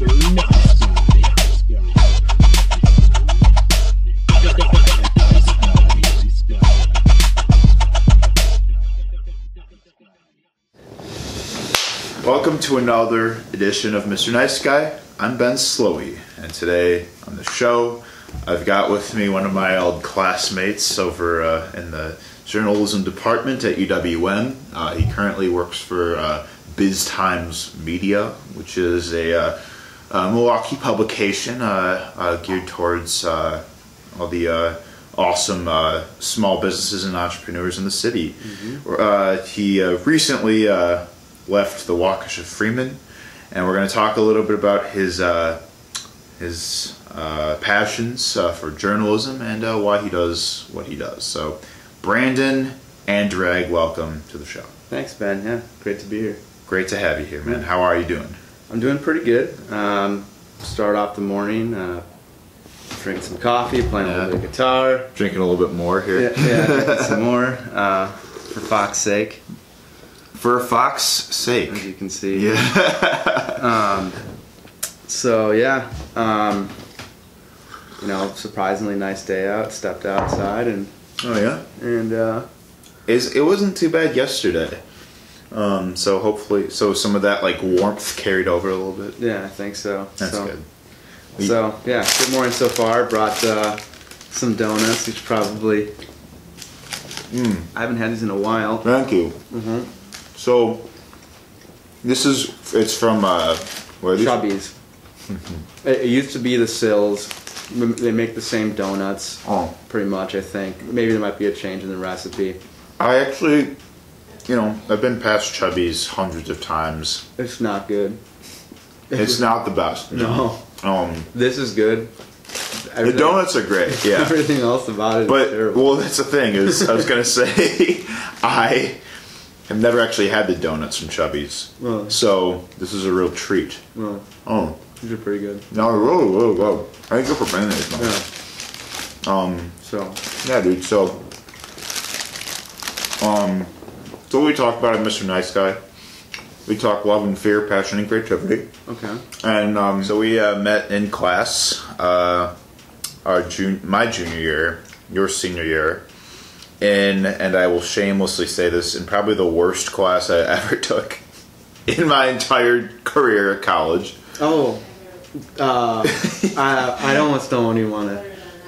Welcome to another edition of Mr. Nice Guy. I'm Ben Slowey, and today on the show, I've got with me one of my old classmates over uh, in the journalism department at UWM. Uh, he currently works for uh, Biz Times Media, which is a, uh, a Milwaukee publication uh, uh, geared towards uh, all the uh, awesome uh, small businesses and entrepreneurs in the city. Uh, he uh, recently uh, left the Waukesha Freeman, and we're going to talk a little bit about his uh, his uh, passions uh, for journalism and uh, why he does what he does. So, Brandon Anderegg, welcome to the show. Thanks, Ben. Yeah, great to be here. Great to have you here, man. How are you doing? I'm doing pretty good. Um, start off the morning, uh, drink some coffee, playing a little bit of guitar. Drinking a little bit more here. Yeah, yeah some more uh, for Fox's sake, For Fox's sake. as you can see. Yeah. Um, so yeah, um, you know, surprisingly nice day out. Stepped outside and oh yeah. and uh, Is it wasn't too bad yesterday. Um, so hopefully, so some of that like warmth carried over a little bit. yeah, I think so. That's so, good. So yeah, good morning so far. Brought uh, some donuts. Should probably. Mm, I haven't had these in a while. thank you. Mm-hmm. So this is it's from uh, where are these? Chubby's. it, it used to be the Sills. They make the same donuts, Oh, pretty much. I think maybe there might be a change in the recipe. I actually, you know, I've been past Chubby's hundreds of times. It's not good. It's not the best. No, Um, this is good. the donuts are great. Yeah. Everything else about it. But terrible. well, that's the thing is I was gonna say I have never actually had the donuts from Chubby's, so this is a real treat. well, Oh these are pretty good. no, whoa, whoa, whoa! I think good for man. Yeah. Um, So yeah, dude. So, um, so what we talk about at Mr. Nice Guy. We talk love and fear, passion and creativity. okay. And um, so we uh, met in class, uh, our jun- my junior year, your senior year, in, and I will shamelessly say this, in probably the worst class I ever took in my entire career at college. Oh, uh, I I almost don't even want to.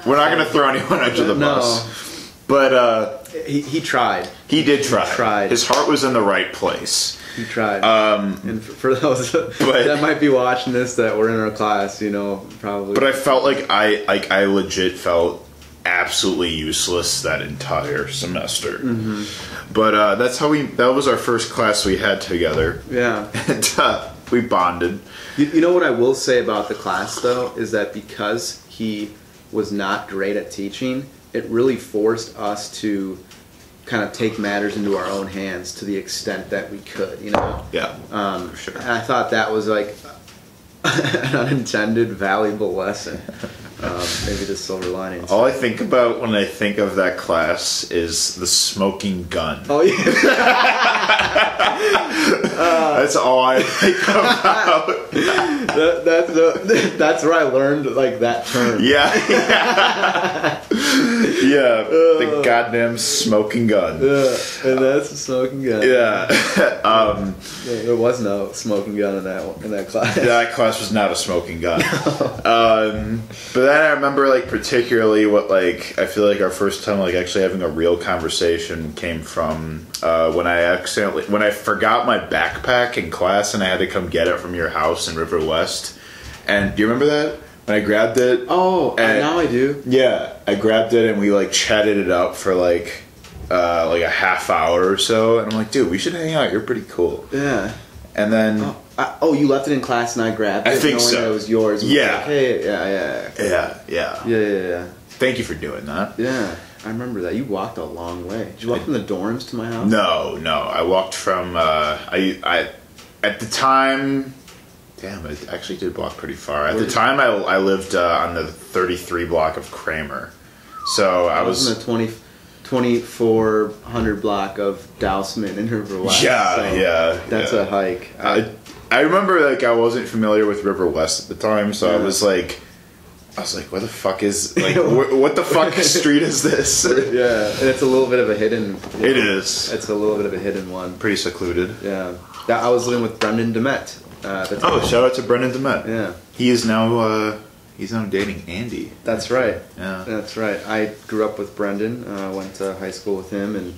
We're not going to throw anyone under the No. bus, but uh, He, he tried. he did try. tried. His heart was in the right place. He tried. Um, and for, for those But- that might be watching this that were in our class, you know, probably. But I felt like I like I legit felt absolutely useless that entire semester. Mm-hmm. But uh, that's how we. That was our first class we had together, yeah. and uh, we bonded. You, you know what I will say about the class though is that because he was not great at teaching, it really forced us to kind of take matters into our own hands to the extent that we could. You know. Yeah, Um, For sure. And I thought that was like an unintended valuable lesson. Um, maybe the silver linings. all I think about when I think of that class is the smoking gun. Oh yeah. That's all I think about. that, that's the, that's where I learned like that term. yeah, yeah, yeah. The goddamn smoking gun. Yeah, and that's a smoking gun. Yeah. um, Yeah, there was no smoking gun in that in that class. that class was not a smoking gun. um, but then I remember like particularly what like I feel like our first time like actually having a real conversation came from uh, when I accidentally when I forgot my backpack in class and I had to come get it from your house in River West. And do you remember that when I grabbed it? Oh, And- now I do. Yeah, I grabbed it and we like chatted it up for like uh, like a half hour or so. And I'm like, dude, we should hang out. You're pretty cool. Yeah. And then. Oh, I, oh, you left it in class and I grabbed it. I think knowing so. that it was yours. Yeah. like, hey, yeah, yeah, Yeah, yeah, yeah, yeah, yeah. Thank you for doing that. Yeah, I remember that. You walked a long way. Did you walk from the dorms to my house? No, no. I walked from uh, I I at the time. Damn, I actually did walk pretty far. At Where the time, I, I lived uh, on the 33 block of Cramer, so I I was in the 20, 2400 block of Dousman in River West. Yeah, so yeah, That's yeah. a hike. I, I remember like I wasn't familiar with River West at the time, so I was like, I was like, what the fuck is like, wh- what the fuck street is this? Yeah, and it's a little bit of a hidden. It is It's a little bit of a hidden one. pretty secluded. Yeah, that I was living with Brendan Demet. Uh, at the time. Oh, shout out to Brendan Demet. yeah, He is now uh, he's now dating Andy. that's right. Yeah. That's right. I grew up with Brendan. Uh, went to high school with him, and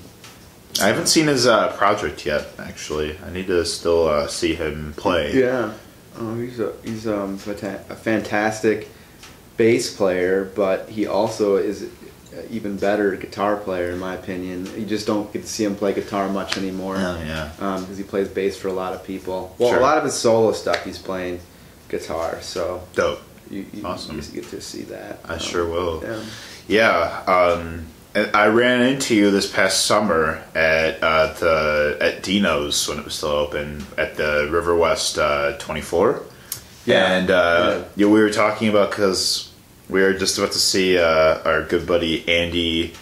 I haven't seen his uh, project yet. Actually, I need to still uh, see him play. yeah, oh, he's a he's um, a fantastic bass player, but he also is an even better guitar player in my opinion. You just don't get to see him play guitar much anymore. Oh, yeah. because he plays bass for a lot of people. Well, Sure. a lot of his solo stuff he's playing guitar, so Dope. you, you, Awesome. you get to see that. I Um, sure will. Yeah. Yeah, um, I ran into you this past summer at uh, the at Dino's when it was still open at the River West uh, 24. Yeah, and uh, yeah. yeah, we were talking about because we were just about to see uh, our good buddy Andy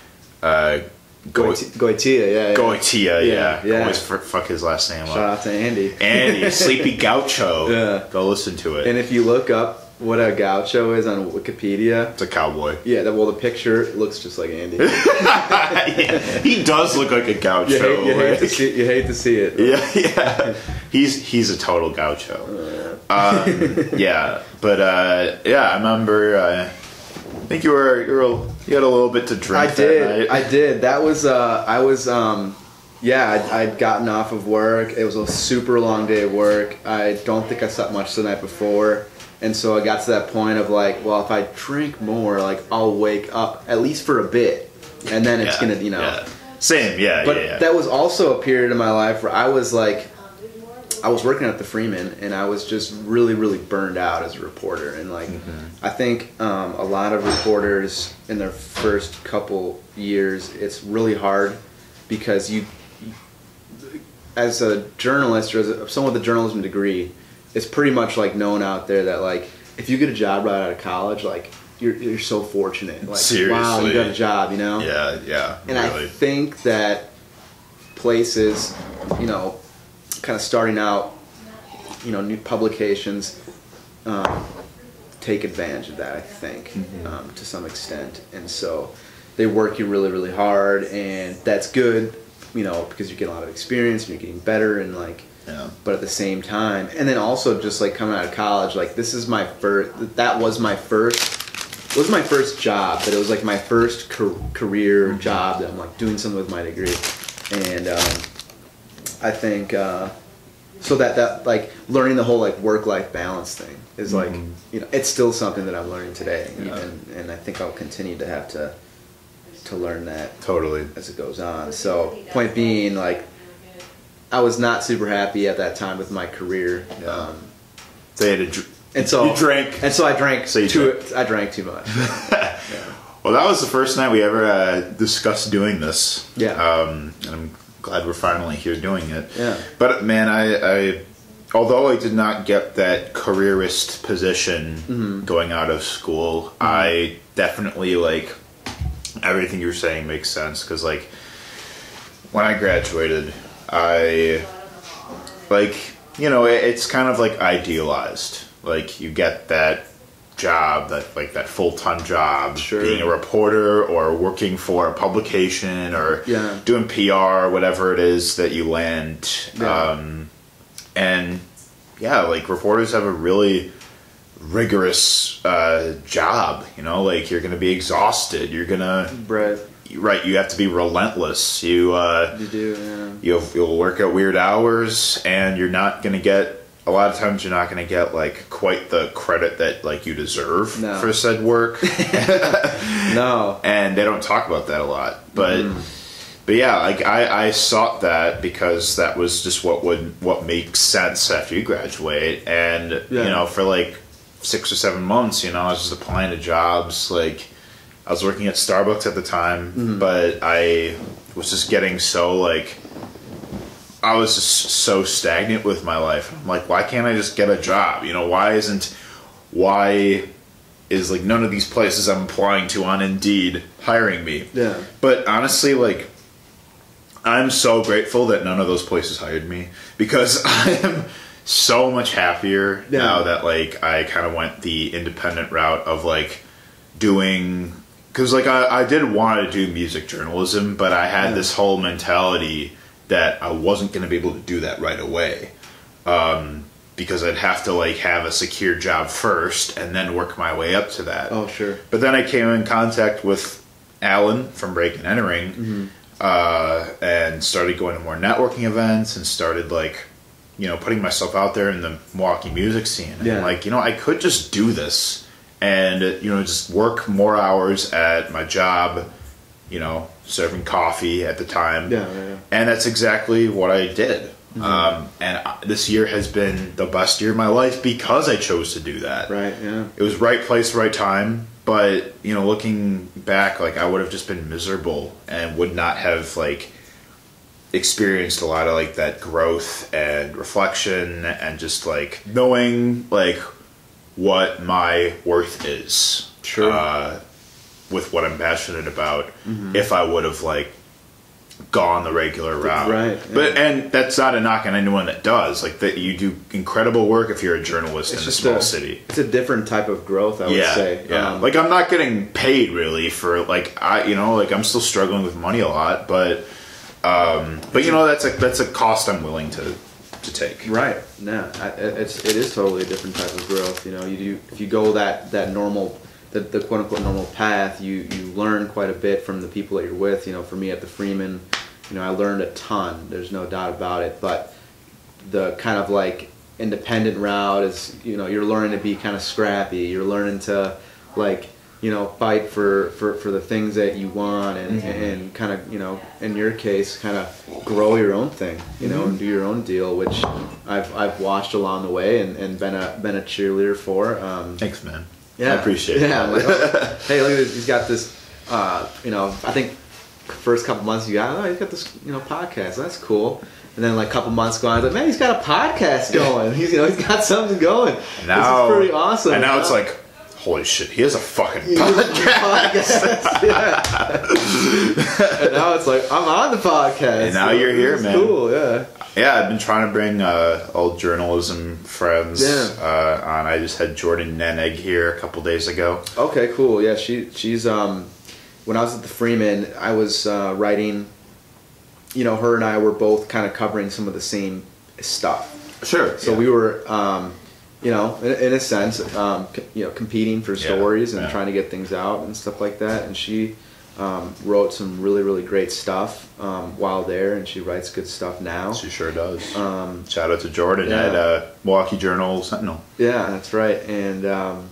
uh, Go- Goiti- Goitia, yeah, yeah. Goitia. Yeah, Yeah, yeah. always f- fuck his last name up. Shout up. out to Andy. Andy Sleepy Gaucho. Yeah. go listen to it. And if you look up what a gaucho is on Wikipedia, it's a cowboy. yeah, well, the picture looks just like Andy. Yeah, he does look like a gaucho. hate, you, hate to see, you hate to see it. Yeah, yeah. He's he's a total gaucho. Um, yeah, but uh, yeah, I remember. Uh, I think you were you were you had a little bit to drink. I did. I did. That was. Uh, I was. Um, yeah, I'd, I'd gotten off of work. It was a super long day of work. I don't think I slept much the night before, and so I got to that point of like, well, if I drink more, like I'll wake up at least for a bit, and then it's Yeah, gonna, you know. yeah. Same. Yeah. But yeah, yeah. that was also a period in my life where I was like, I was working at the Freeman, and I was just really, really burned out as a reporter. And like, Mm-hmm. I think um, a lot of reporters in their first couple years, it's really hard because you, as a journalist or as a, someone with a journalism degree, it's pretty much like known out there that like if you get a job right out of college, like you're you're so fortunate. Like wow, you got a job, you know. yeah, yeah. And really. I think that places, you know, kind of starting out, you know, new publications um, take advantage of that, I think, um, to some extent. And so they work you really, really hard, and that's good, you know, because you get a lot of experience and you're getting better and like. Yeah. But at the same time, and then also just like coming out of college, like this is my first. That was my first. It was my first job, but it was like my first car- career job that I'm like doing something with my degree, and um, I think uh, so that that like learning the whole like work life balance thing is like you know it's still something that I'm learning today, and and I think I'll continue to have to to learn that Totally. as it goes on. So point being, like, I was not super happy at that time with my career. Yeah. Um, They had a dr- and so you drank. and so I drank So you too. drank. I drank too much. Well, that was the first night we ever uh, discussed doing this. Yeah. Um, and I'm glad we're finally here doing it. Yeah. But man, I, I although I did not get that careerist position Mm-hmm. going out of school, I definitely like everything you're saying makes sense because like when I graduated, I like you know it, it's kind of like idealized. Like you get that job, that like that full time job, Sure. being a reporter or working for a publication or Yeah. doing PR, whatever it is that you land. Yeah. Um, and yeah, like reporters have a really rigorous uh, job. You know, like you're going to be exhausted. You're gonna Right. Right. You have to be relentless. You uh, You do. Yeah. you'll you'll work at weird hours, and you're not going to get. A lot of times, you're not going to get like quite the credit that like you deserve No. for said work, No. and they don't talk about that a lot. But but yeah, like I, I sought that because that was just what would what makes sense after you graduate, and Yeah. you know for like six or seven months, you know, I was just applying to jobs. Like I was working at Starbucks at the time, mm-hmm. but I was just getting so like I was just so stagnant with my life. I'm like, why can't I just get a job? You know, why isn't why is like none of these places I'm applying to on Indeed hiring me? Yeah. But honestly, like, I'm so grateful that none of those places hired me because I am so much happier Yeah. now that like I kind of went the independent route of like doing because like I, I did want to do music journalism, but I had Yeah. this whole mentality that I wasn't going to be able to do that right away. Um, because I'd have to like have a secure job first and then work my way up to that. Oh, sure. But then I came in contact with Alan from Break and Entering, Mm-hmm. uh, and started going to more networking events and started like, you know, putting myself out there in the Milwaukee music scene. And like, you know, I could just do this and you know just work more hours at my job, you know, serving coffee at the time. Yeah, yeah, yeah. And that's exactly what I did. Mm-hmm. Um, and I- this year has been the best year of my life because I chose to do that Right. Yeah. it was right place, right time. But you know, looking back, like I would have just been miserable and would not have like experienced a lot of like that growth and reflection and just like knowing like what my worth is. Sure. Uh, with what I'm passionate about, if I would have like gone the regular route, Right, But and that's not a knock on anyone that does. Like that, you do incredible work if you're a journalist in a small a, city. It's a different type of growth, I would Yeah, say. yeah. Um, like I'm not getting paid really for like I, you know, like I'm still struggling with money a lot, but, um, but you know that's a that's a cost I'm willing to to take. Right. No, I, it's it is totally a different type of growth. You know, you do if you go that that normal, the, the quote unquote normal path, you you learn quite a bit from the people that you're with. You know, for me at the Freeman, you know, I learned a ton. There's no doubt about it. But the kind of like independent route is, you know, you're learning to be kind of scrappy. You're learning to like you know fight for for, for the things that you want and and kind of you know in your case kind of grow your own thing you know and do your own deal which I've I've watched along the way and, and been a been a cheerleader for um, Thanks, man. yeah I appreciate yeah it. Like, oh, hey look at this he's got this uh, you know I think first couple months you got oh he's got this you know podcast that's cool and then like a couple months going, I was like, man, he's got a podcast going. He's you know he's got something going. Now, this is pretty awesome. And now it's Uh, like, holy shit, he has a fucking He podcast. podcast, yeah. and now it's like I'm on the podcast. And now so you're here, man. Cool, yeah. Yeah, I've been trying to bring uh, old journalism friends Yeah. uh, on. I just had Jordan Neneg here a couple days ago. Okay, cool. Yeah, she she's um when I was at the Freeman, I was uh, writing. You know, her and I were both kind of covering some of the same stuff. Sure. So we were, um, you know, in, in a sense, um, c- you know, competing for stories and yeah. trying to get things out and stuff like that. And she um, wrote some really, really great stuff um, while there, and she writes good stuff now. She sure does. Um, Shout out to Jordan yeah. at uh, Milwaukee Journal Sentinel. Yeah, that's right. And um,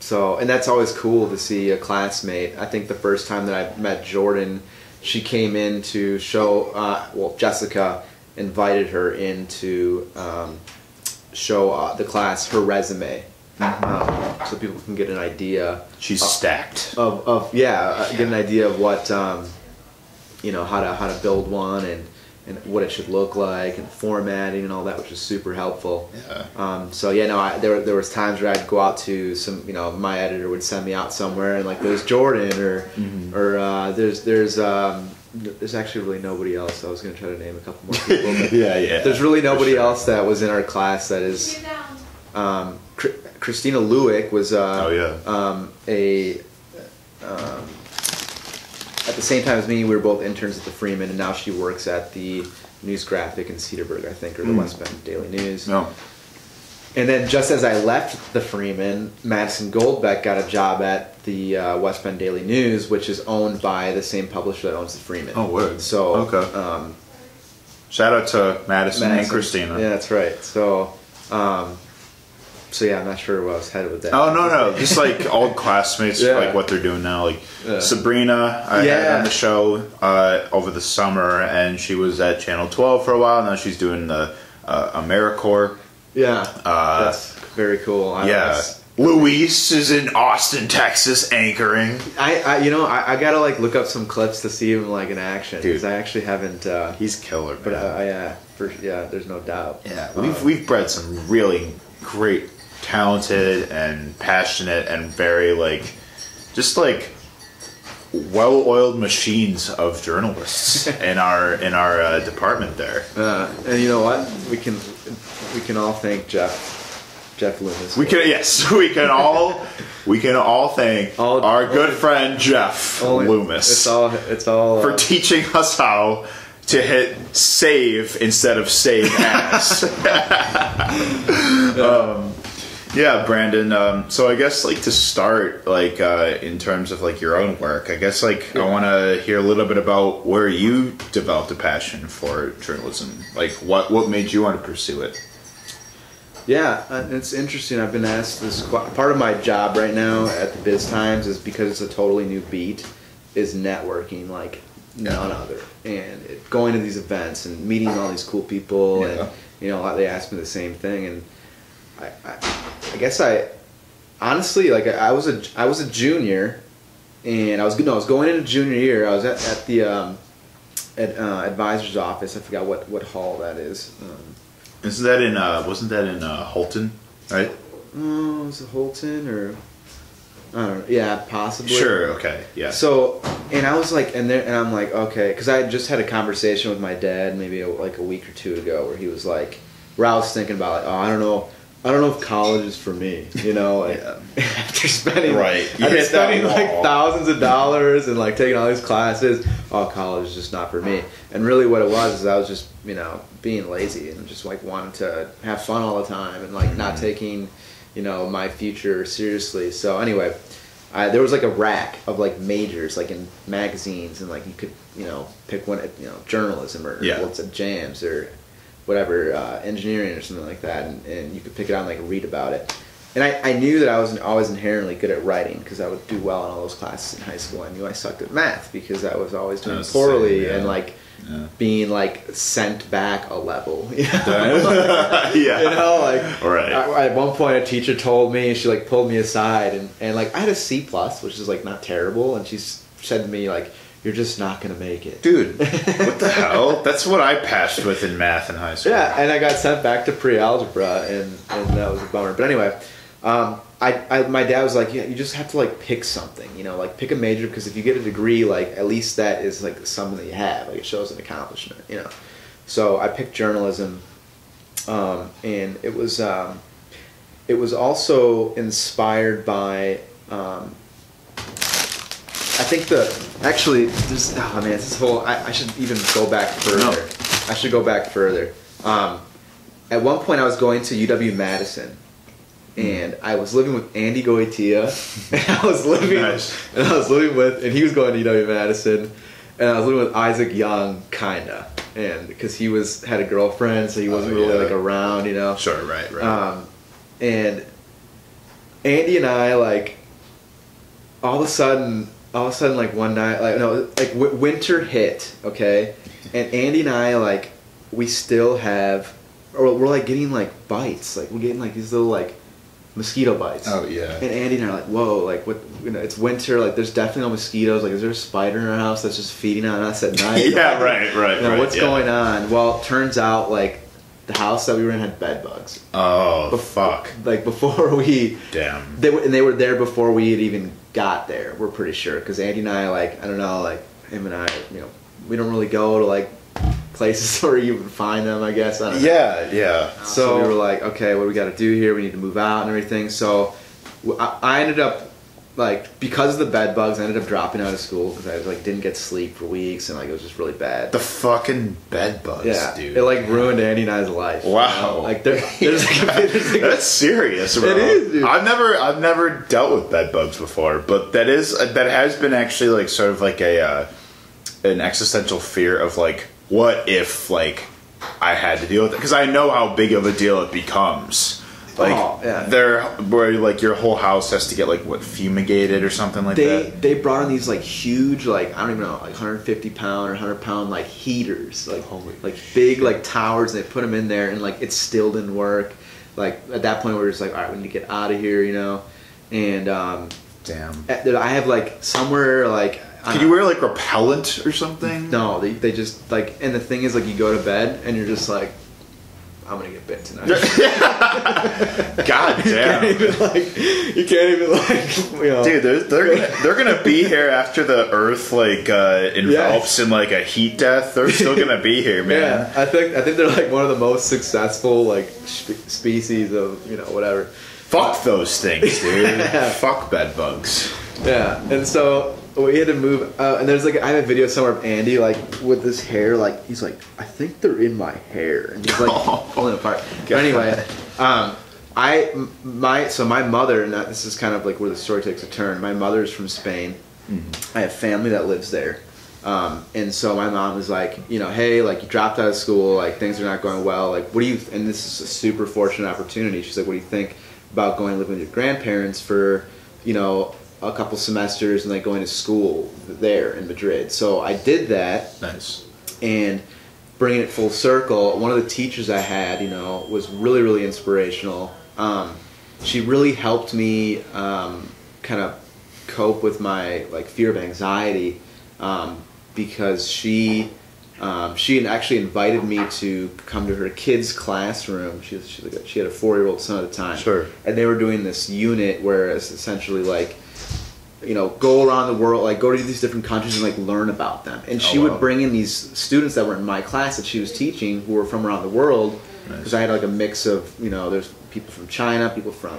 so, and that's always cool to see a classmate. I think the first time that I met Jordan, she came in to show. Uh, well, Jessica invited her in to um, show uh, the class her resume, um, so people can get an idea She's stacked. of, of yeah, uh, get an idea of what um, you know how to how to build one and and what it should look like and formatting and all that, which is super helpful. Yeah. Um, so yeah, no, I, there there was times where I'd go out to some, you know, my editor would send me out somewhere and like there's Jordan or Mm-hmm. or uh, there's there's um, there's actually really nobody else. I was gonna try to name a couple more people. Yeah, yeah. There's really nobody sure. else that was in our class that is. Um, Christina Lewick was uh, Oh, yeah. um, a um, at the same time as me. We were both interns at the Freeman, and now she works at the News Graphic in Cedarburg, I think, or the Mm. West Bend Daily News. No. And then just as I left the Freeman, Madison Goldbeck got a job at the uh, West Bend Daily News, which is owned by the same publisher that owns the Freeman. Oh, word. So Okay. um, Shout out to Madison, and Christina. Yeah, that's right. So, um, so yeah, I'm not sure where I was headed with that. Oh no no! Just like old classmates, Yeah. like what they're doing now. Like Yeah. Sabrina, I had on the show uh, over the summer, and she was at Channel Twelve for a while. Now she's doing the uh, AmeriCorps. Yeah, Uh, that's very cool. I, yeah, Luis is in Austin, Texas, anchoring. I, I you know, I, I gotta like look up some clips to see him like in action because I actually haven't. Uh, He's killer, but man. uh, I, yeah, for, yeah, there's no doubt. Yeah, Um, we've we've bred some really great, talented, and passionate, and very like, just like well-oiled machines of journalists in our in our uh, department there. Uh, and you know what? We can we can all thank Jeff Jeff Loomis. We can yes, we can all we can all thank All- our good friend Jeff Only- Loomis It's all it's all for uh, teaching us how to hit save instead of save as. um, yeah, Brandon. Um, so I guess like to start, like uh, in terms of like your own work, I guess like I want to hear a little bit about where you developed a passion for journalism. Like what what made you want to pursue it? Yeah, uh, it's interesting. I've been asked this. Part of my job right now at the Biz Times is because it's a totally new beat, is networking like none other, and it, going to these events and meeting all these cool people, Yeah. and you know they asked me the same thing, and I, I, I guess I, honestly, like I was a I was a junior, and I was no, I was going into junior year. I was at, at the um, at, uh, advisor's office. I forgot what what hall that is. Um, Isn't that in? Uh, wasn't that in uh, Holton? Right. Oh, was it Holton or I don't know. Yeah, possibly. Sure. Okay. Yeah. So, and I was like, and there, and I'm like, okay, because I just had a conversation with my dad maybe like a week or two ago, where he was like, where I was thinking about like, oh, I don't know, I don't know if college is for me, you know, like Yeah. after spending Right. You after spending like thousands of dollars and like taking all these classes, oh, college is just not for me. And really, what it was is I was just you know being lazy and just like wanting to have fun all the time and like not Mhm. taking you know my future seriously. So anyway. I, there was like a rack of like majors, like in magazines, and like you could, you know, pick one, you know, journalism or Yeah. what's it, JAMS or whatever, uh, engineering or something like that, and, and you could pick it out and like read about it. And I, I knew that I was always inherently good at writing because I would do well in all those classes in high school. I knew I sucked at math because I was always doing the same, poorly yeah. and like Yeah. being like sent back a level. You know? yeah. you know, like Right. I- at one point a teacher told me she like pulled me aside and, and like I had a C plus, which is like not terrible, and she said to me like, "You're just not gonna make it." Dude, what the hell? That's what I passed with in math in high school. Yeah, and I got sent back to pre-algebra, and, and that was a bummer. But anyway, um, I, I my dad was like, yeah, you just have to like pick something, you know, like pick a major because if you get a degree, like at least that is like something that you have, like it shows an accomplishment, you know. So I picked journalism, um, and it was um, it was also inspired by. I think the actually this oh man this whole I, I should even go back further. No. I should go back further. Um, at one point, I was going to UW Madison, and I was living with Andy Goitia, and I was living Nice. and I was living with and he was going to UW Madison, and I was living with Isaac Young, kinda, and because he was had a girlfriend, so he wasn't Oh, really like around, you know. Sure, right, right. Um, and Andy and I like all of a sudden, all of a sudden, like one night, like no, like w- winter hit, okay, and Andy and I like we still have, or we're like getting like bites, like we're getting like these little like mosquito bites. oh yeah. And Andy and I are like, whoa, like what? You know, it's winter. Like, there's definitely no mosquitoes. Like, is there a spider in our house that's just feeding on us at night? Yeah, right, right, You know, right, what's yeah. going on? Well, it turns out like the house that we were in had bed bugs. Oh Bef- fuck. Like before we, Damn. they were, and they were there before we had even got there. We're pretty sure because Andy and I, like, I don't know, like him and I, you know, we don't really go to like places where you would find them. I guess. I don't know. Yeah, yeah. So we were like, okay, what do we got to do here? We need to move out and everything. So I ended up like because of the bed bugs, I ended up dropping out of school because I like didn't get sleep for weeks and like it was just really bad. The fucking bed bugs, yeah, dude. it like ruined Andy and I's life. you Wow. know? Like there, there's like, there's like That's serious, bro. It is, dude. I've never, I've never dealt with bed bugs before, but that is that has been actually like sort of like a uh, an existential fear of like, what if like I had to deal with it? Because I know how big of a deal it becomes. Like Oh, yeah. they're where like your whole house has to get like what fumigated or something like they that. they brought in these like huge like I don't even know like 150 pound or 100 pound like heaters like Holy like big like towers and they put them in there and like it still didn't work like at that point we were just like all right we need to get out of here you know and um Damn. at- I have like somewhere like Can you wear like repellent or something? no they, they just like and the thing is like you go to bed and you're just like I'm gonna get bit tonight God can't damn. even like you can't even like you know Dude, they're, they're gonna they're gonna be here after the Earth like uh, envelops in like a heat death. They're still gonna be here, man. Yeah, I think I think they're like one of the most successful like spe- species of you know whatever. Fuck those things, dude. Fuck bed bugs. Yeah, and so we had to move. Uh, and there's like I have a video somewhere of Andy like with his hair like he's like I think they're in my hair and he's like pulling it apart. But anyway, um, I my so my mother and that, this is kind of like where the story takes a turn. My mother's from Spain. I have family that lives there. Um, and so my mom was like, you know, hey, like you dropped out of school, like things are not going well. Like, what do you? And this is a super fortunate opportunity. She's like, what do you think about going living with your grandparents for, you know, a couple semesters and like going to school there in Madrid? So I did that Nice. and bringing it full circle, one of the teachers I had, you know, was really, really inspirational. Um, she really helped me um, kind of cope with my like fear of anxiety um, because she um, she actually invited me to come to her kids' classroom. She she, was like a- she had a four year old son at the time, Sure. and they were doing this unit where it's essentially like you know, go around the world, like go to these different countries and like learn about them. And she Oh, wow. would bring in these students that were in my class that she was teaching who were from around the world. Because Nice. I had like a mix of, you know, there's people from China, people from,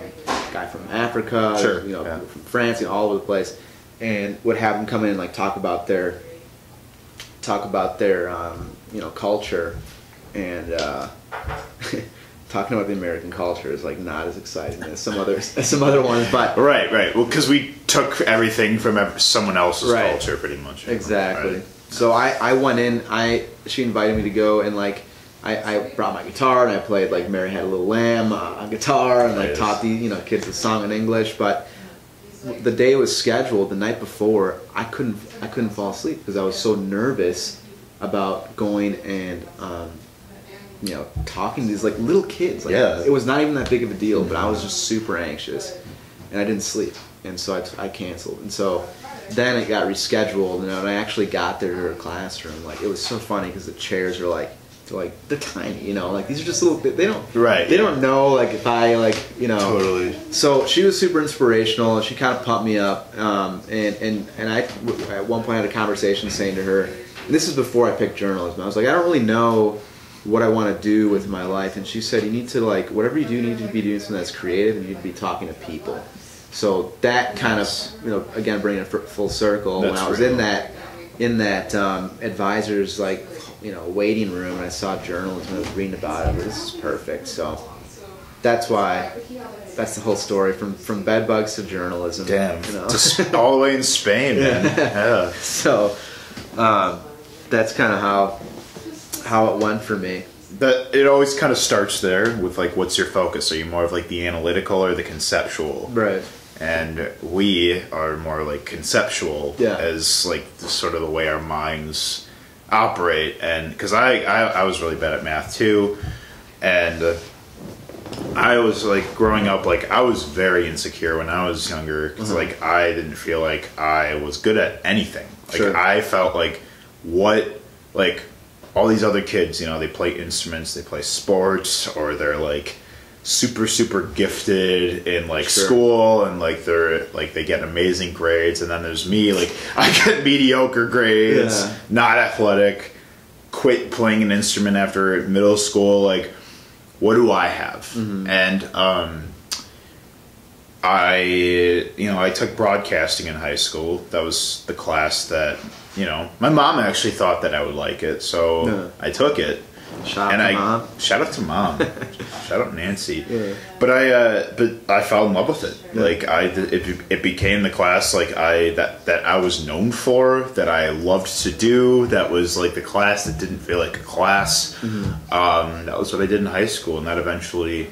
guy from Africa, Sure, you know, yeah. people from France, you know, all over the place. And would have them come in and like talk about their, talk about their, um, you know, culture. And, uh, talking about the American culture is like not as exciting as some other as some other ones, but Right, right. Well, because we took everything from someone else's Right. culture, pretty much. Exactly. Right. So I, I went in. I she invited me to go and like I, I brought my guitar and I played like Mary Had a Little Lamb uh, on guitar and like taught the you know kids the song in English. But the day it was scheduled, the night before, I couldn't I couldn't fall asleep because I was so nervous about going and um, you know talking to these like little kids. Like, Yeah. It was not even that big of a deal, but I was just super anxious and I didn't sleep, and so I, I canceled. And so then it got rescheduled, and I actually got there to her classroom, like it was so funny because the chairs are like, they're like they're tiny, you know, like these are just little. They don't Right, They yeah. don't know like if I like you know Totally. so she was super inspirational and she kind of pumped me up um, and, and, and I at one point had a conversation saying to her and this is before I picked journalism I was like I don't really know what I want to do with my life and she said you need to like whatever you do you need to be doing something that's creative and you need to be talking to people so that kind of you know again bringing it full circle when I was real. in that in that um, advisors like you know waiting room and I saw journalism I was reading about it like, this is perfect so that's why that's the whole story from from bed bugs to journalism. Damn. you know? All the way in Spain, man. Yeah. so um, that's kind of how how it went for me. But it always kind of starts there with like, what's your focus? Are you more of like the analytical or the conceptual? Right. and we are more like conceptual Yeah. as like the, sort of the way our minds operate and because I, I i was really bad at math too and uh, i was like growing up like i was very insecure when i was younger because Uh-huh. like i didn't feel like i was good at anything like Sure. i felt like what like all these other kids you know they play instruments they play sports or they're like super super gifted in like Sure. school and like they're like they get amazing grades and then there's me like i get mediocre grades Yeah. not athletic quit playing an instrument after middle school like what do i have Mm-hmm. and um i you know i took broadcasting in high school that was the class that you know my mom actually thought that i would like it so Yeah. i took it Shout out and to I mom. shout out to mom, shout out Nancy. Yeah. But I, uh, but I fell in love with it. Yeah. Like I, it, it became the class like I that that I was known for, that I loved to do. That was like the class that didn't feel like a class. Mm-hmm. Um, that was what I did in high school, and that eventually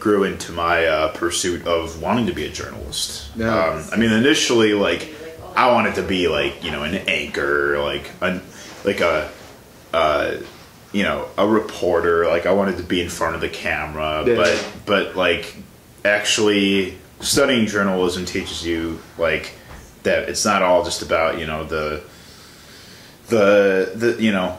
grew into my uh, pursuit of wanting to be a journalist. Yeah. Um, I mean, initially, like I wanted to be like you know an anchor, like an like a uh, you know a reporter. Like I wanted to be in front of the camera, Yeah. but but like actually studying journalism teaches you like that it's not all just about you know the the the you know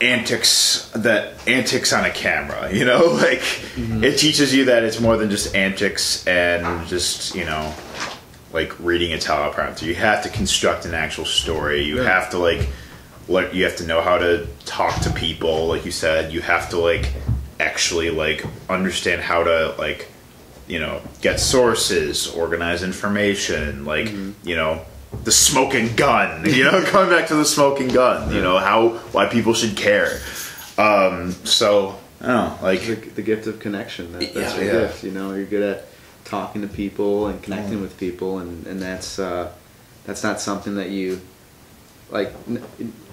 antics that antics on a camera you know? Like mm-hmm. it teaches you that it's more than just antics and just you know like reading a teleprompter. You have to construct an actual story. You Yeah. have to like like you have to know how to talk to people like you said. You have to like actually like understand how to like you know get sources organize information like mm-hmm. you know the smoking gun you know coming back to the smoking gun you know how why people should care um so i don't know like the, the gift of connection. That, that's Yeah, your yeah. gift. You know, you're good at talking to people and connecting with people, and and that's uh, that's not something that you like.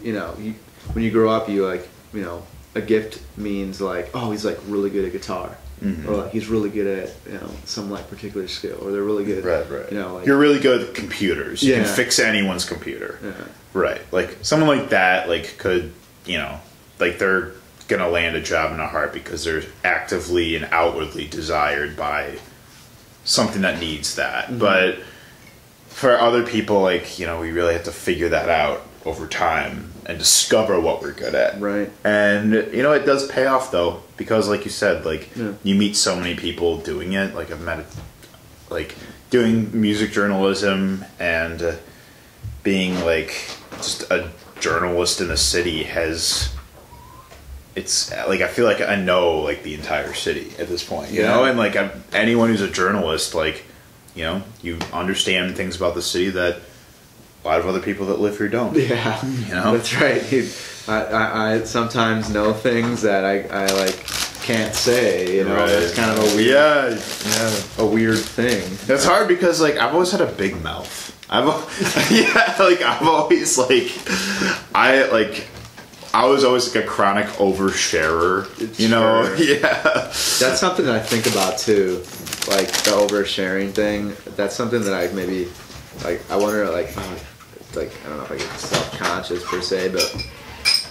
You know, you, when you grow up, you like you know a gift means like oh he's like really good at guitar. Mhm. Or like he's really good at you know some like particular skill, or they're really good. right right You know, like you're really good at computers you Yeah. can fix anyone's computer Yeah. right like someone like that like could you know like they're gonna land a job in a heart because they're actively and outwardly desired by something that needs that Mm-hmm. but for other people like you know we really have to figure that out over time and discover what we're good at Right. and you know it does pay off though because like you said like Yeah. you meet so many people doing it like i've met like doing music journalism and uh, being like just a journalist in the city has it's like I feel like I know like the entire city at this point, you Yeah. know, and like I'm, anyone who's a journalist, like you know, you understand things about the city that a lot of other people that live here don't. Yeah, You know? that's right. You- I, I, I sometimes know things that I, I like can't say. You know, Right. that's kind of a weird, yeah, yeah. a weird thing. That's hard because like I've always had a big mouth. I've yeah, like I've always like I like I was always like a chronic oversharer. You know, Sure. yeah. That's something that I think about too, like the oversharing thing. That's something that I maybe, like, I wonder, like, oh, like I don't know if I get self conscious per se, but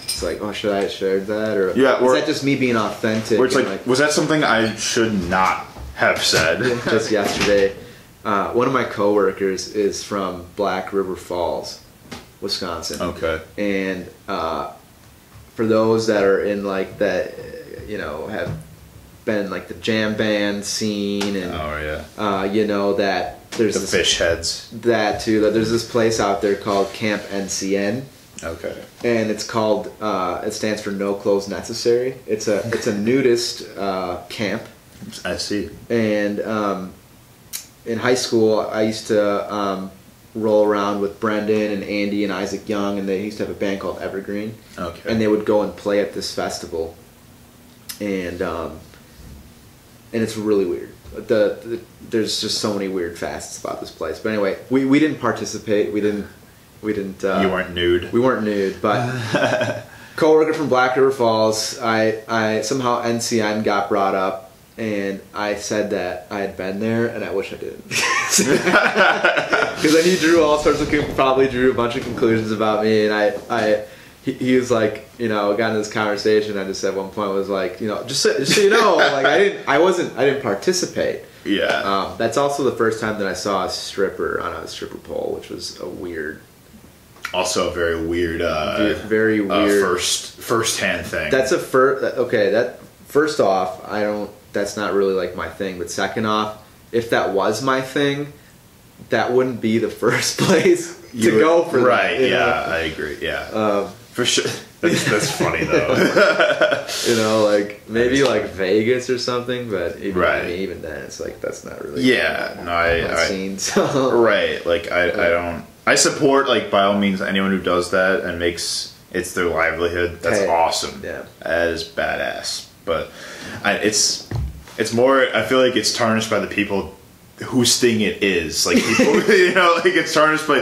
it's like, oh, should I have shared that or Yeah, or- is that just me being authentic? It's and, like, was that something I should not have said? just yesterday, uh, one of my coworkers is from Black River Falls, Wisconsin. okay. and uh, for those that are in like that, you know, have been like the jam band scene, and Oh yeah. uh, you know that there's The this, Phish heads. that too. That there's this place out there called Camp NCN, Okay. and it's called uh, it stands for No Clothes Necessary. It's a it's a nudist uh, camp, I see. and um, in high school I used to um, roll around with Brendan and Andy and Isaac Young, and they used to have a band called Evergreen. Okay. and they would go and play at this festival, and um, and it's really weird. The, the there's just so many weird facets about this place. But anyway, we, we didn't participate. We didn't we didn't. Uh, you weren't nude. we weren't nude, but coworker from Black River Falls. I I somehow NCN got brought up, and I said that I had been there, and I wish I didn't. Because then he drew all sorts of probably drew a bunch of conclusions about me, and I I he, he was like you know got in this conversation. I just at one point was like you know just so, just so you know like I didn't I wasn't I didn't participate. yeah. Um, that's also the first time that I saw a stripper on a stripper pole, which was a weird, also a very weird. Uh, ve- very uh, weird. first first hand thing. That's a first. Okay, that first off, I don't. That's not really like my thing. But second off, if that was my thing, that wouldn't be the first place to would- go for that, right. you yeah, know? I agree. Yeah, Um, for sure. That's, that's funny though. you know, like maybe like Vegas or something. But even, Right. I mean, even then, it's like that's not really. yeah, no, I, I scene. So right. Like I, I don't. I support like by all means anyone who does that and makes it's their livelihood. That's Hey, awesome. yeah. that is badass. But I, it's it's more. I feel like it's tarnished by the people whose thing it is. Like people, you know, like it's tarnished by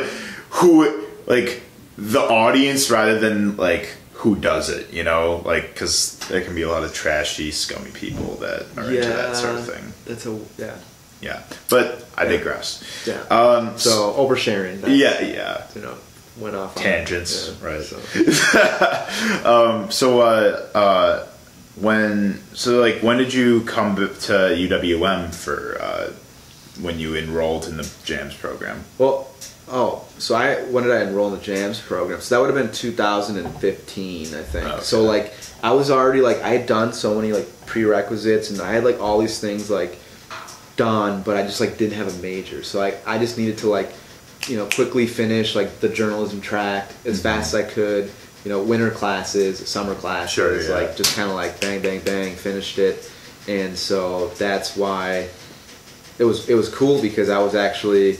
who like the audience rather than like who does it. You know, like because there can be a lot of trashy, scummy people that are into that sort of thing. That's a yeah. Yeah, but I digress. Yeah. Um, So oversharing. That, yeah, yeah. You know, went off on Tangents, yeah, right. so. um, so, uh, uh, when, so like, when did you come to UWM for, uh, when you enrolled in the JAMS program? Well, oh, so I when did I enroll in the JAMS program? So that would have been 2015, I think. Okay. So like I was already like I had done so many like prerequisites and I had like all these things like done, but I just like didn't have a major. So I I just needed to like you know quickly finish like the journalism track as mm-hmm. fast as I could. You know, winter classes, summer classes, Sure, yeah. like just kind of like bang, bang, bang, finished it, and so that's why it was it was cool because I was actually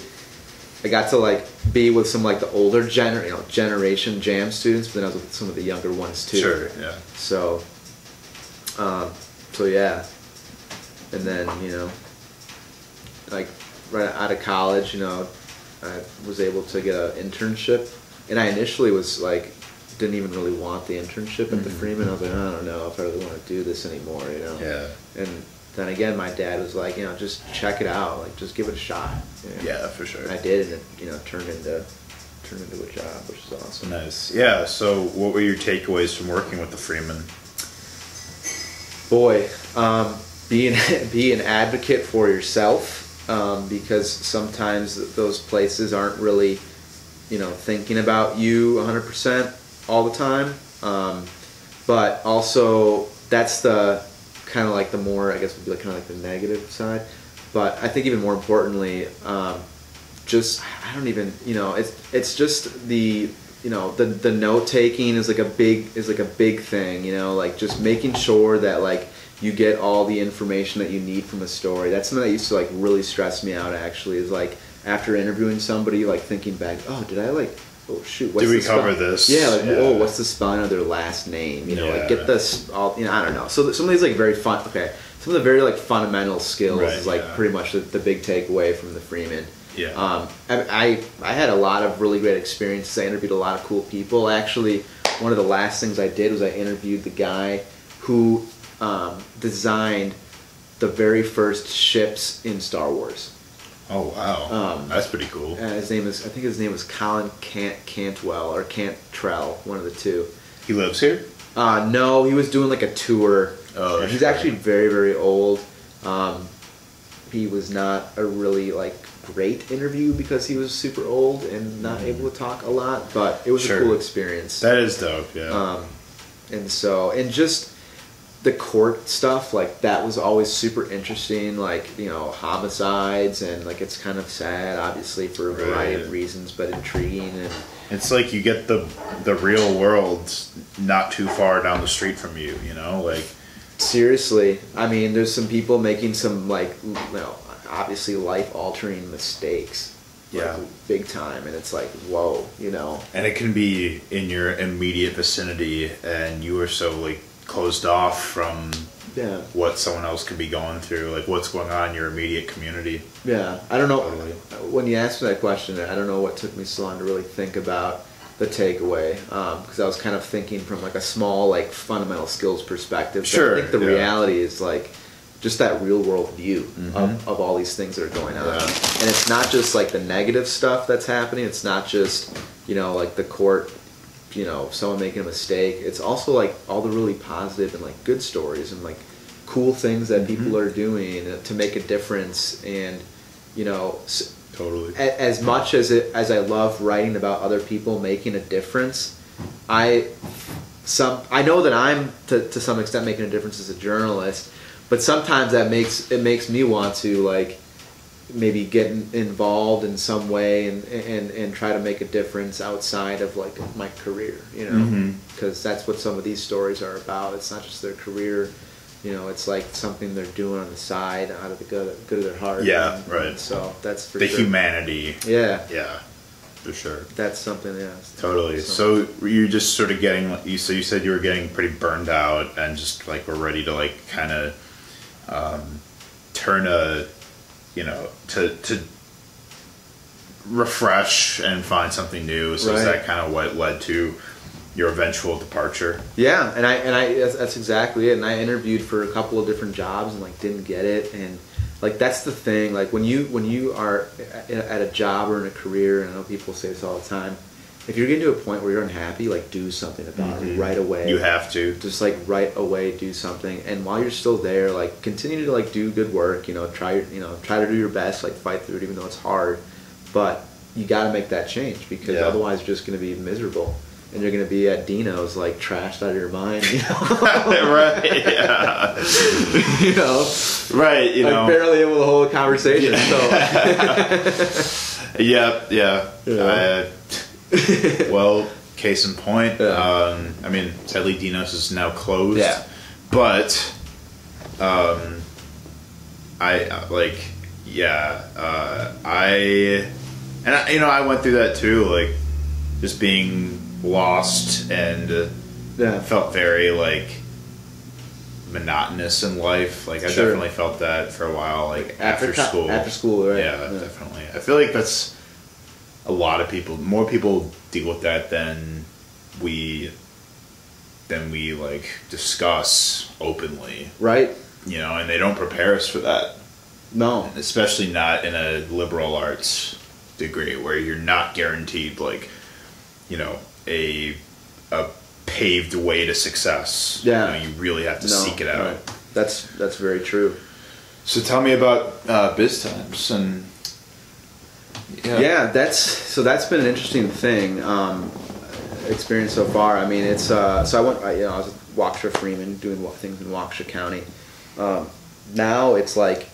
I got to like be with some like the older gener you know generation JAMS students, but then I was with some of the younger ones too. Sure, yeah. So, um, so yeah, and then you know, like right out of college, you know, I was able to get an internship, and I initially was like didn't even really want the internship at the Mhm. Freeman. I was like, I don't know if I really want to do this anymore, you know. Yeah. And then again, my dad was like, you know, just check it out, like just give it a shot. you know. Yeah, for sure. And I did, and it you know turned into turned into a job, which is awesome. Nice. Yeah. So, what were your takeaways from working with the Freeman? Boy, um, be an be an advocate for yourself um, because sometimes those places aren't really, you know, thinking about you 100% all the time. Um, but also, that's the kind of like the more I guess would be like kind of like the negative side. But I think even more importantly, um, just I don't even you know it's it's just the you know the the note taking is like a big is like a big thing you know like just making sure that like you get all the information that you need from a story that's something that used to like really stress me out actually is like after interviewing somebody like thinking back oh did I like oh shoot what's Did we cover this? yeah like Yeah. oh what's the spelling of their last name you know like get this all you know I don't know so some of these like very fun okay some of the very like fundamental skills Right, is like yeah. pretty much the, the big takeaway from the Freeman Yeah. um, I, I I had a lot of really great experiences. I interviewed a lot of cool people. Actually, one of the last things I did was I interviewed the guy who um, designed the very first ships in Star Wars. Oh wow, Um, that's pretty cool. Uh, his name is I think his name was Colin Cant Cantwell or Cantrell, one of the two. He lives here. Uh, no, he was doing like a tour. Oh, he's actually very, very old. Um, he was not a really like great interview because he was super old and not able to talk a lot, but it was Sure. a cool experience. That is dope. Yeah. Um, and so, and just the court stuff, like that was always super interesting. Like you know, homicides and like it's kind of sad, obviously for a variety Right. of reasons, but intriguing and It's like you get the the real world not too far down the street from you. You know, like Seriously, I mean, there's some people making some like, you know, obviously life-altering mistakes. like, Yeah. big time, and it's like, whoa, you know. and it can be in your immediate vicinity, and you are so like closed off from Yeah, what someone else could be going through, like what's going on in your immediate community. yeah. I don't know. Totally. When you asked me that question, I don't know what took me so long to really think about the takeaway, because I was kind of thinking from like a small, like fundamental skills perspective. But Sure, I think the yeah. reality is like just that real world view Mhm. of, of all these things that are going on. Yeah. And it's not just like the negative stuff that's happening. It's not just, you know, like the court, you know, someone making a mistake. It's also like all the really positive and like good stories and like cool things that people Mhm. are doing to make a difference. And, you know, Totally. a- as much as it as I love writing about other people making a difference, I some I know that I'm to, to some extent making a difference as a journalist, but sometimes that makes it makes me want to like maybe get involved in some way and, and and try to make a difference outside of like my career, you know, because that's what some of these stories are about. It's not just their career. You know, it's like something they're doing on the side out of the good, good of their heart. Yeah, And- right. and so that's for the sure. humanity. Yeah, Yeah, for sure. that's something. Yeah, Totally. So you're just sort of getting you. So you said you were getting pretty burned out and just like we're ready to like kind of um, turn a, you know, to to refresh and find something new. So is that kind of what led to your eventual departure? yeah, and I and I that's, that's exactly it. And I interviewed for a couple of different jobs and like didn't get it. And like that's the thing. Like when you when you are at at a job or in a career, and I know people say this all the time. If you're getting to a point where you're unhappy, like do something about it right away. You have to. just like right away do something and while you're still there like continue to like do good work you know try your you know try to do your best like fight through it even though it's hard but you got to make that change because Yeah. otherwise you're just going to be miserable and you're going to be at Dino's like trashed out of your mind you know right. Yeah. you know Right. You know. like barely able to hold a conversation so Yep. Yeah. Yeah. Uh, well, case in point. Yeah. Um, I mean, sadly, Dinos is now closed. Yeah. But, um, I uh, like, yeah. Uh, I, and I, you know, I went through that too. Like, just being lost and uh, yeah felt very like monotonous in life. Like, I Sure. definitely felt that for a while. Like after, co- school. after school right Yeah, definitely. I feel like that's a lot of people. More people deal with that than we than we like discuss openly. right You know, and they don't prepare us for that, no especially not in a liberal arts degree where you're not guaranteed like, you know, a a paved way to success. Yeah. you, know, you really have to no seek it out. right. that's that's very true So tell me about uh, biz times and Yeah. that's so that's been an interesting thing. Um, experience so far. I mean, it's uh, so I went. I, you know, I was with Waukesha Freeman doing things in Waukesha County. Um, now it's like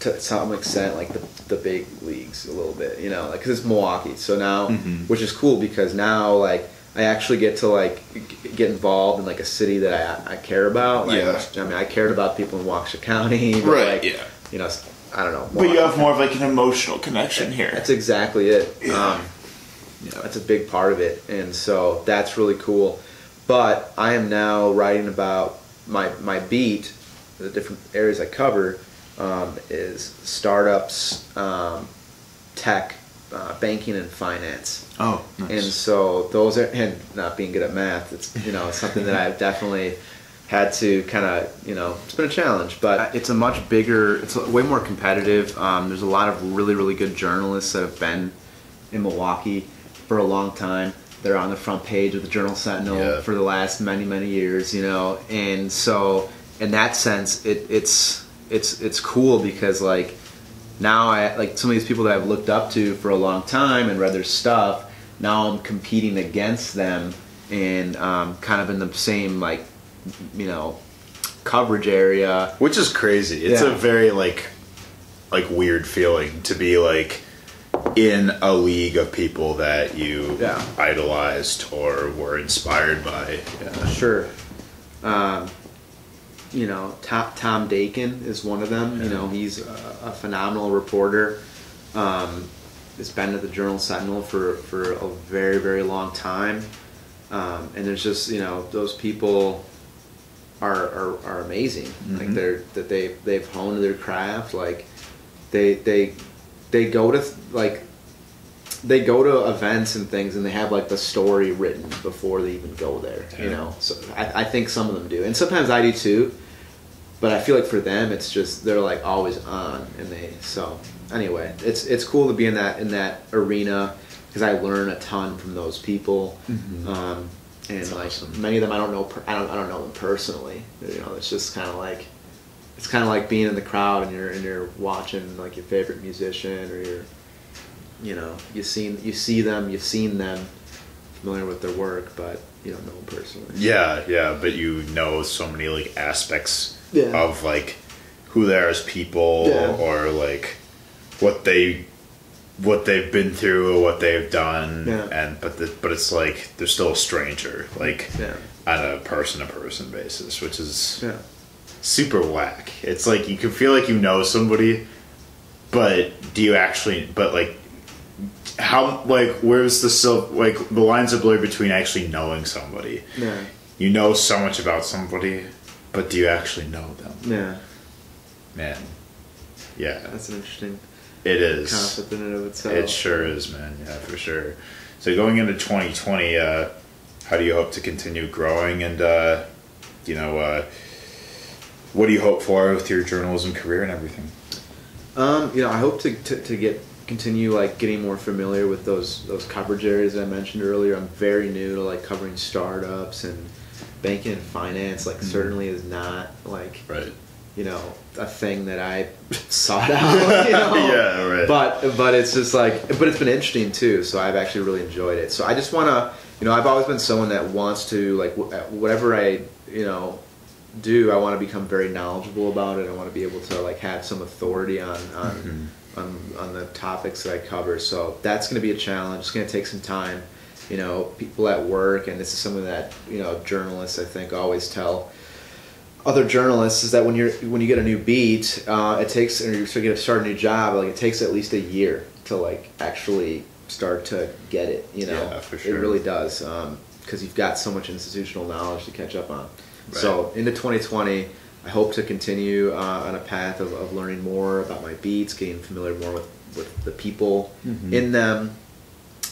to some extent like the, the big leagues a little bit, you know, like because it's Milwaukee. So now, Mhm. which is cool because now like I actually get to like g- get involved in like a city that I, I care about. Like, Yeah. I mean, I cared about people in Waukesha County. But Right, Like, yeah. You know, I don't know. But you have more of like an emotional connection here. That's exactly it. Yeah. Um, you know, that's a big part of it, and so that's really cool. But I am now writing about my my beat, the different areas I cover, um, is startups, um, tech, uh, banking, and finance. Oh, nice. And so those are, and not being good at math, it's you know something that I've definitely had to kind of you know it's been a challenge, but it's a much bigger, it's way more competitive. Um, there's a lot of really really good journalists that have been in Milwaukee for a long time. They're on the front page of the Journal Sentinel Yeah. for the last many many years, you know, and so in that sense, it, it's it's it's cool because like now I like some of these people that I've looked up to for a long time and read their stuff. Now I'm competing against them and um, kind of in the same like you know coverage area. which is crazy. It's Yeah. a very like like weird feeling to be like in a league of people that you Yeah. idolized or were inspired by. Yeah. Sure. Um, you know, Tom, Tom Daykin is one of them. You know, he's a, a phenomenal reporter. Um, has been at the Journal Sentinel for, for a very, very long time. Um, and there's just, you know, those people are, are, are amazing. Like Mhm. they're, that they, they've honed their craft. Like they, they, they go to like, they go to events and things and they have like the story written before they even go there you know so I, I think some of them do and sometimes i do too but i feel like for them it's just they're like always on and they so anyway it's it's cool to be in that in that arena because i learn a ton from those people Mhm. um, and That's like awesome. many of them i don't know I, don't, I don't know them personally you know it's just kind of like it's kind of like being in the crowd and you're and you're watching like your favorite musician or your you know you seen you see them you've seen them familiar with their work but you don't know them personally Yeah, yeah, but you know so many like aspects Yeah. of like who they are as people Yeah. or like what they what they've been through or what they've done Yeah. and but the, but it's like they're still a stranger like Yeah. on a person to person basis which is yeah. super whack. It's like you can feel like you know somebody but do you actually but like how like where's the sil like the lines are blurred between actually knowing somebody. Yeah. You know so much about somebody, but do you actually know them? yeah. Man, yeah, that's an interesting it is. concept in and of itself It sure is, man. Yeah, for sure. So going into 2020, uh, how do you hope to continue growing, and uh, you know, uh, what do you hope for with your journalism career and everything? Um, you know, I hope to, to, to get continue like getting more familiar with those those coverage areas I mentioned earlier. I'm very new to like covering startups and banking and finance. Like certainly is not like Right. You know a thing that I sought out. You know? Yeah, right. But but it's just like but it's been interesting too. So I've actually really enjoyed it. So I just want to you know I've always been someone that wants to like whatever I you know do I want to become very knowledgeable about it. I want to be able to like have some authority on on mm-hmm. on, on the topics that I cover. So that's going to be a challenge. It's going to take some time. You know, people at work, and this is something that you know journalists I think always tell other journalists is that when you're when you get a new beat, uh, it takes or you start to start a new job, like it takes at least a year to like actually start to get it. You know, Yeah, for sure. it really does because you've got so much institutional knowledge to catch up on. So into 2020, I hope to continue uh, on a path of, of learning more about my beats, getting familiar more with, with the people in them,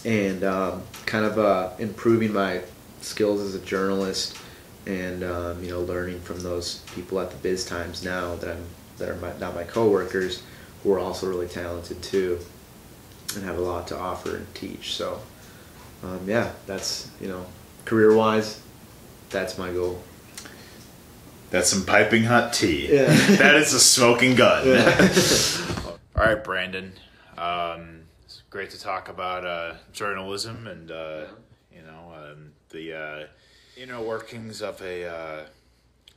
and um, kind of uh, improving my skills as a journalist, and um, you know learning from those people at the Biz Times now that I'm that are my, now my coworkers, who are also really talented too, and have a lot to offer and teach. So um, yeah, that's you know career wise, that's my goal. That's some piping hot tea. Yeah. that is a smoking gun. Yeah. All right, Brandon. Um, it's great to talk about uh, journalism and uh, you know um, the uh, inner workings of a uh,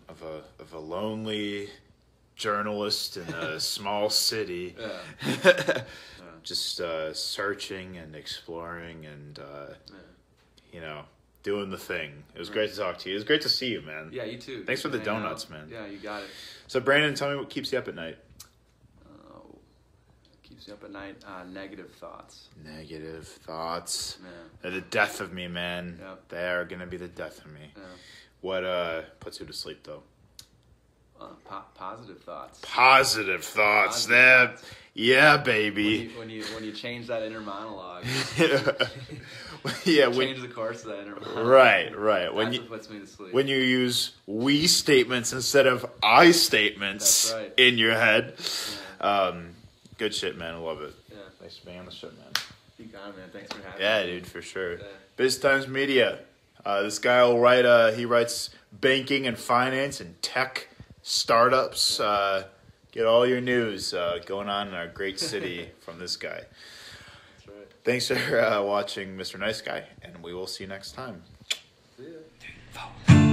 of a of a lonely journalist in a small city. Just uh, searching and exploring and uh, you know doing the thing. It was great to talk to you. It was great to see you, man. Yeah, you too. Thanks for the donuts, man. Yeah, you got it. So, Brandon, tell me what keeps you up at night. Keeps you up at night. Uh, negative thoughts. Negative thoughts. Man. They're the death of me, man. Yep. They are gonna be the death of me. Yeah. What uh puts you to sleep though? Uh, po- positive thoughts. Positive thoughts. Positive That thoughts. yeah, When baby. you, when you when you change that inner monologue, yeah, when, change the course of that inner monologue. right, right. When you what puts me to sleep. when you use we statements instead of I statements right. in your head. Yeah. Um, good shit, man. I love it. yeah. Thanks for being on the show, man. You got it, man. Thanks for having Yeah, me. dude, for sure. Yeah. Biz Times Media. Uh, this guy will write. Uh, he writes banking and finance and tech startups. Uh, get all your news uh, going on in our great city from this guy. That's right. Thanks for uh, watching, Mr. Nice Guy, and we will see you next time. See ya.